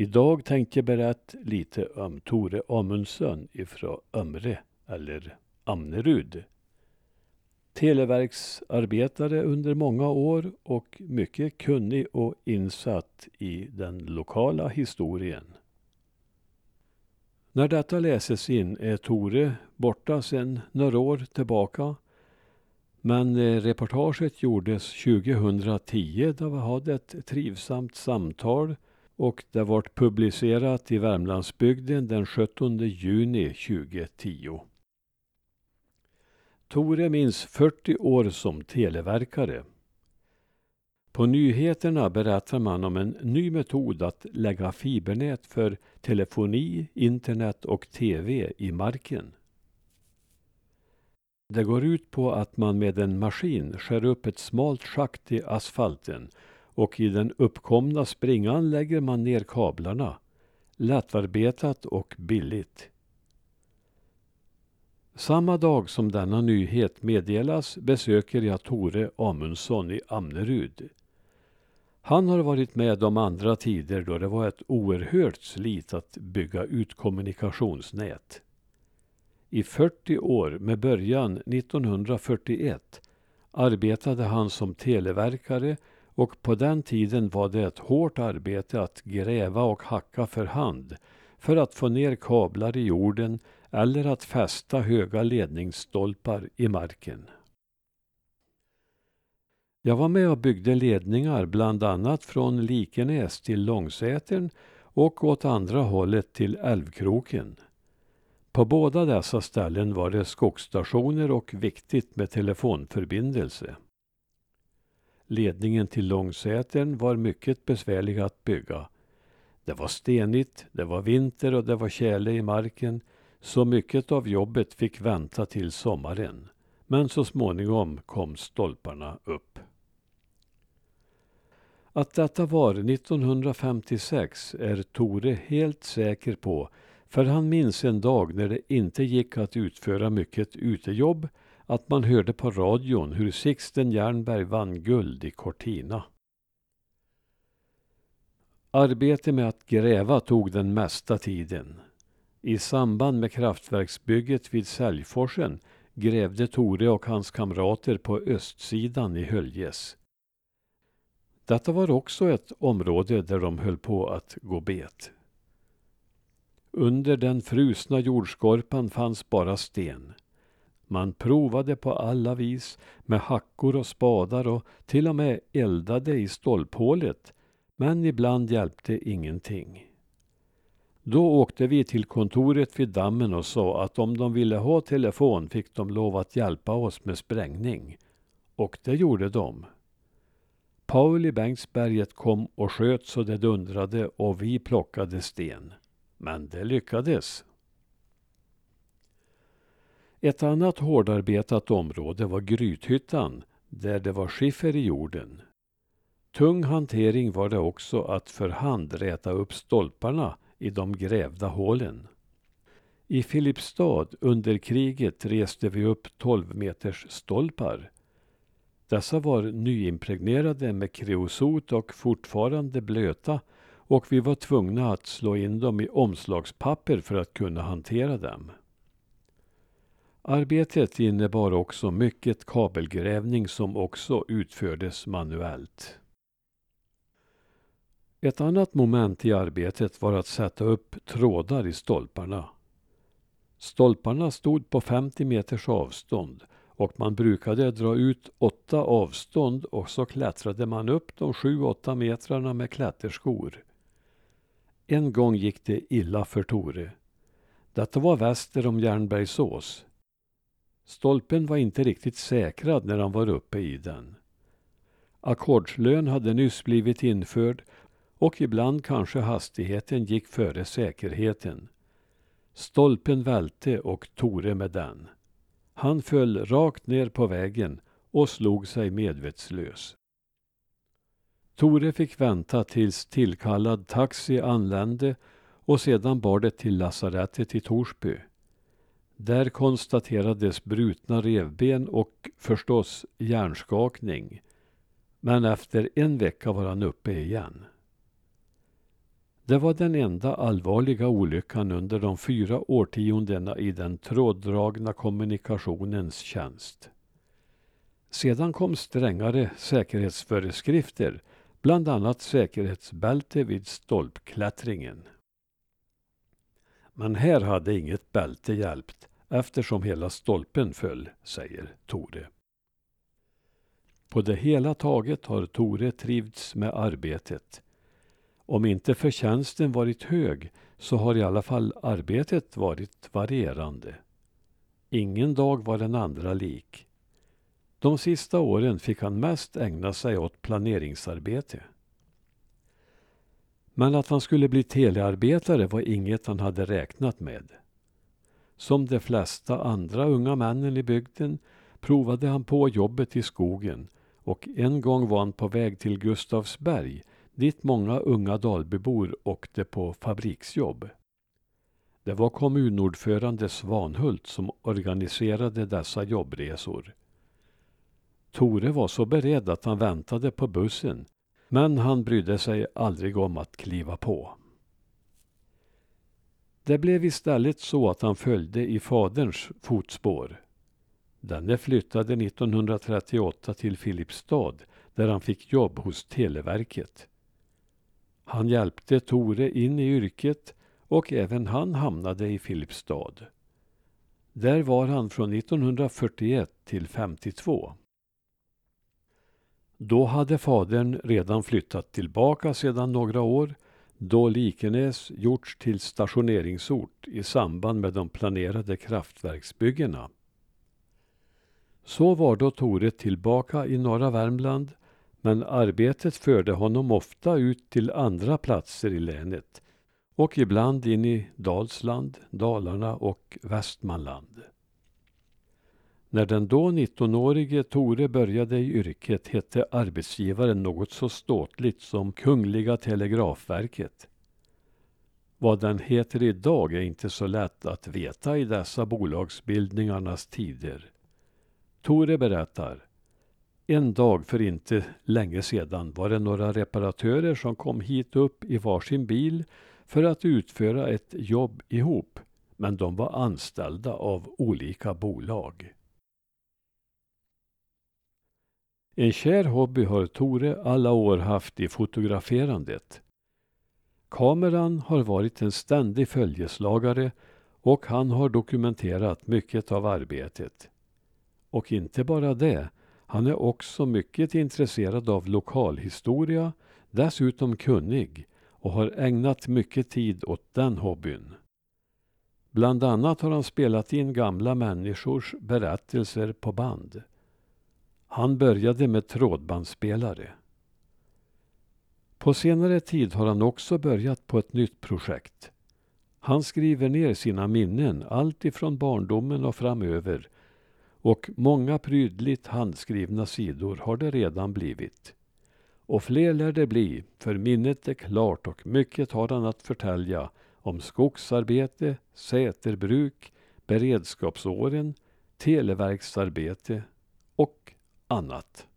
Idag tänkte jag berätta lite om Tore Amundsen ifrån Ömre, eller Amnerud. Televerksarbetare under många år och mycket kunnig och insatt i den lokala historien. När detta läses in är Tore borta sedan några år tillbaka. Men eh, reportaget gjordes 2010 då vi hade ett trivsamt samtal och det vart publicerat i Värmlandsbygden den 17 juni 2010. Tore minns 40 år som televerkare. På nyheterna berättar man om en ny metod att lägga fibernät för telefoni, internet och tv i marken. Det går ut på att man med en maskin skär upp ett smalt schakt i asfalten och i den uppkomna springan lägger man ner kablarna. Lättarbetat och billigt. Samma dag som denna nyhet meddelas besöker jag Tore Amundsson i Amnerud. Han har varit med om andra tider då det var ett oerhört slit att bygga ut kommunikationsnät. I 40 år, med början 1941, arbetade han som televerkare och på den tiden var det ett hårt arbete att gräva och hacka för hand för att få ner kablar i jorden eller att fästa höga ledningsstolpar i marken. Jag var med och byggde ledningar bland annat från Likenäs till Långsätern och åt andra hållet till Älvkroken. På båda dessa ställen var det skogsstationer och viktigt med telefonförbindelse. Ledningen till Långsätern var mycket besvärlig att bygga. Det var stenigt, det var vinter och det var tjäle i marken så mycket av jobbet fick vänta till sommaren. Men så småningom kom stolparna upp. Att detta var 1956 är Tore helt säker på för han minns en dag när det inte gick att utföra mycket utejobb att man hörde på radion hur Sixten Jernberg vann guld i Cortina. Arbete med att gräva tog den mesta tiden. I samband med kraftverksbygget vid Säljforsen grävde Tore och hans kamrater på östsidan i Höljes. Detta var också ett område där de höll på att gå bet. Under den frusna jordskorpan fanns bara sten. Man provade på alla vis med hackor och spadar och till och med eldade i stolphålet, men ibland hjälpte ingenting. Då åkte vi till kontoret vid dammen och sa att om de ville ha telefon fick de lov att hjälpa oss med sprängning. Och det gjorde de. Paul i Bengtsberget kom och sköt så det dundrade och vi plockade sten. Men det lyckades. Ett annat hårdarbetat område var Grythyttan, där det var skiffer i jorden. Tung hantering var det också att för hand räta upp stolparna i de grävda hålen. I Filipstad under kriget reste vi upp 12 meters stolpar. Dessa var nyimpregnerade med kreosot och fortfarande blöta och vi var tvungna att slå in dem i omslagspapper för att kunna hantera dem. Arbetet innebar också mycket kabelgrävning som också utfördes manuellt. Ett annat moment i arbetet var att sätta upp trådar i stolparna. Stolparna stod på 50 meters avstånd och man brukade dra ut åtta avstånd och så klättrade man upp de sju, åtta metrarna med klätterskor. En gång gick det illa för Tore. Detta var väster om Järnbergsås. Stolpen var inte riktigt säkrad när han var uppe i den. Ackordslön hade nyss blivit införd och ibland kanske hastigheten gick före säkerheten. Stolpen välte och Tore med den. Han föll rakt ner på vägen och slog sig medvetslös. Tore fick vänta tills tillkallad taxi anlände och sedan bar det till lasarettet i Torsby. Där konstaterades brutna revben och förstås hjärnskakning. Men efter en vecka var han uppe igen. Det var den enda allvarliga olyckan under de fyra årtiondena i den tråddragna kommunikationens tjänst. Sedan kom strängare säkerhetsföreskrifter, bland annat säkerhetsbälte vid stolpklättringen. Men här hade inget bälte hjälpt eftersom hela stolpen föll, säger Tore. På det hela taget har Tore trivts med arbetet. Om inte förtjänsten varit hög så har i alla fall arbetet varit varierande. Ingen dag var den andra lik. De sista åren fick han mest ägna sig åt planeringsarbete. Men att han skulle bli telearbetare var inget han hade räknat med. Som de flesta andra unga männen i bygden provade han på jobbet i skogen och en gång var han på väg till Gustavsberg dit många unga Dalbybor åkte på fabriksjobb. Det var kommunordförande Svanhult som organiserade dessa jobbresor. Tore var så beredd att han väntade på bussen men han brydde sig aldrig om att kliva på. Det blev istället så att han följde i faderns fotspår. Denne flyttade 1938 till Filipstad där han fick jobb hos Televerket. Han hjälpte Tore in i yrket och även han hamnade i Filipstad. Där var han från 1941 till 52. Då hade fadern redan flyttat tillbaka sedan några år då Likenäs gjorts till stationeringsort i samband med de planerade kraftverksbyggena. Så var då Tore tillbaka i norra Värmland men arbetet förde honom ofta ut till andra platser i länet och ibland in i Dalsland, Dalarna och Västmanland. När den då 19-årige Tore började i yrket hette arbetsgivaren något så ståtligt som Kungliga Telegrafverket. Vad den heter idag är inte så lätt att veta i dessa bolagsbildningarnas tider. Tore berättar. En dag för inte länge sedan var det några reparatörer som kom hit upp i varsin bil för att utföra ett jobb ihop. Men de var anställda av olika bolag. En kär hobby har Tore alla år haft i fotograferandet. Kameran har varit en ständig följeslagare och han har dokumenterat mycket av arbetet. Och inte bara det, han är också mycket intresserad av lokalhistoria, dessutom kunnig och har ägnat mycket tid åt den hobbyn. Bland annat har han spelat in gamla människors berättelser på band. Han började med trådbandspelare. På senare tid har han också börjat på ett nytt projekt. Han skriver ner sina minnen allt ifrån barndomen och framöver och många prydligt handskrivna sidor har det redan blivit. Och fler lär det bli, för minnet är klart och mycket har han att förtälja om skogsarbete, säterbruk, beredskapsåren, televerksarbete och annat.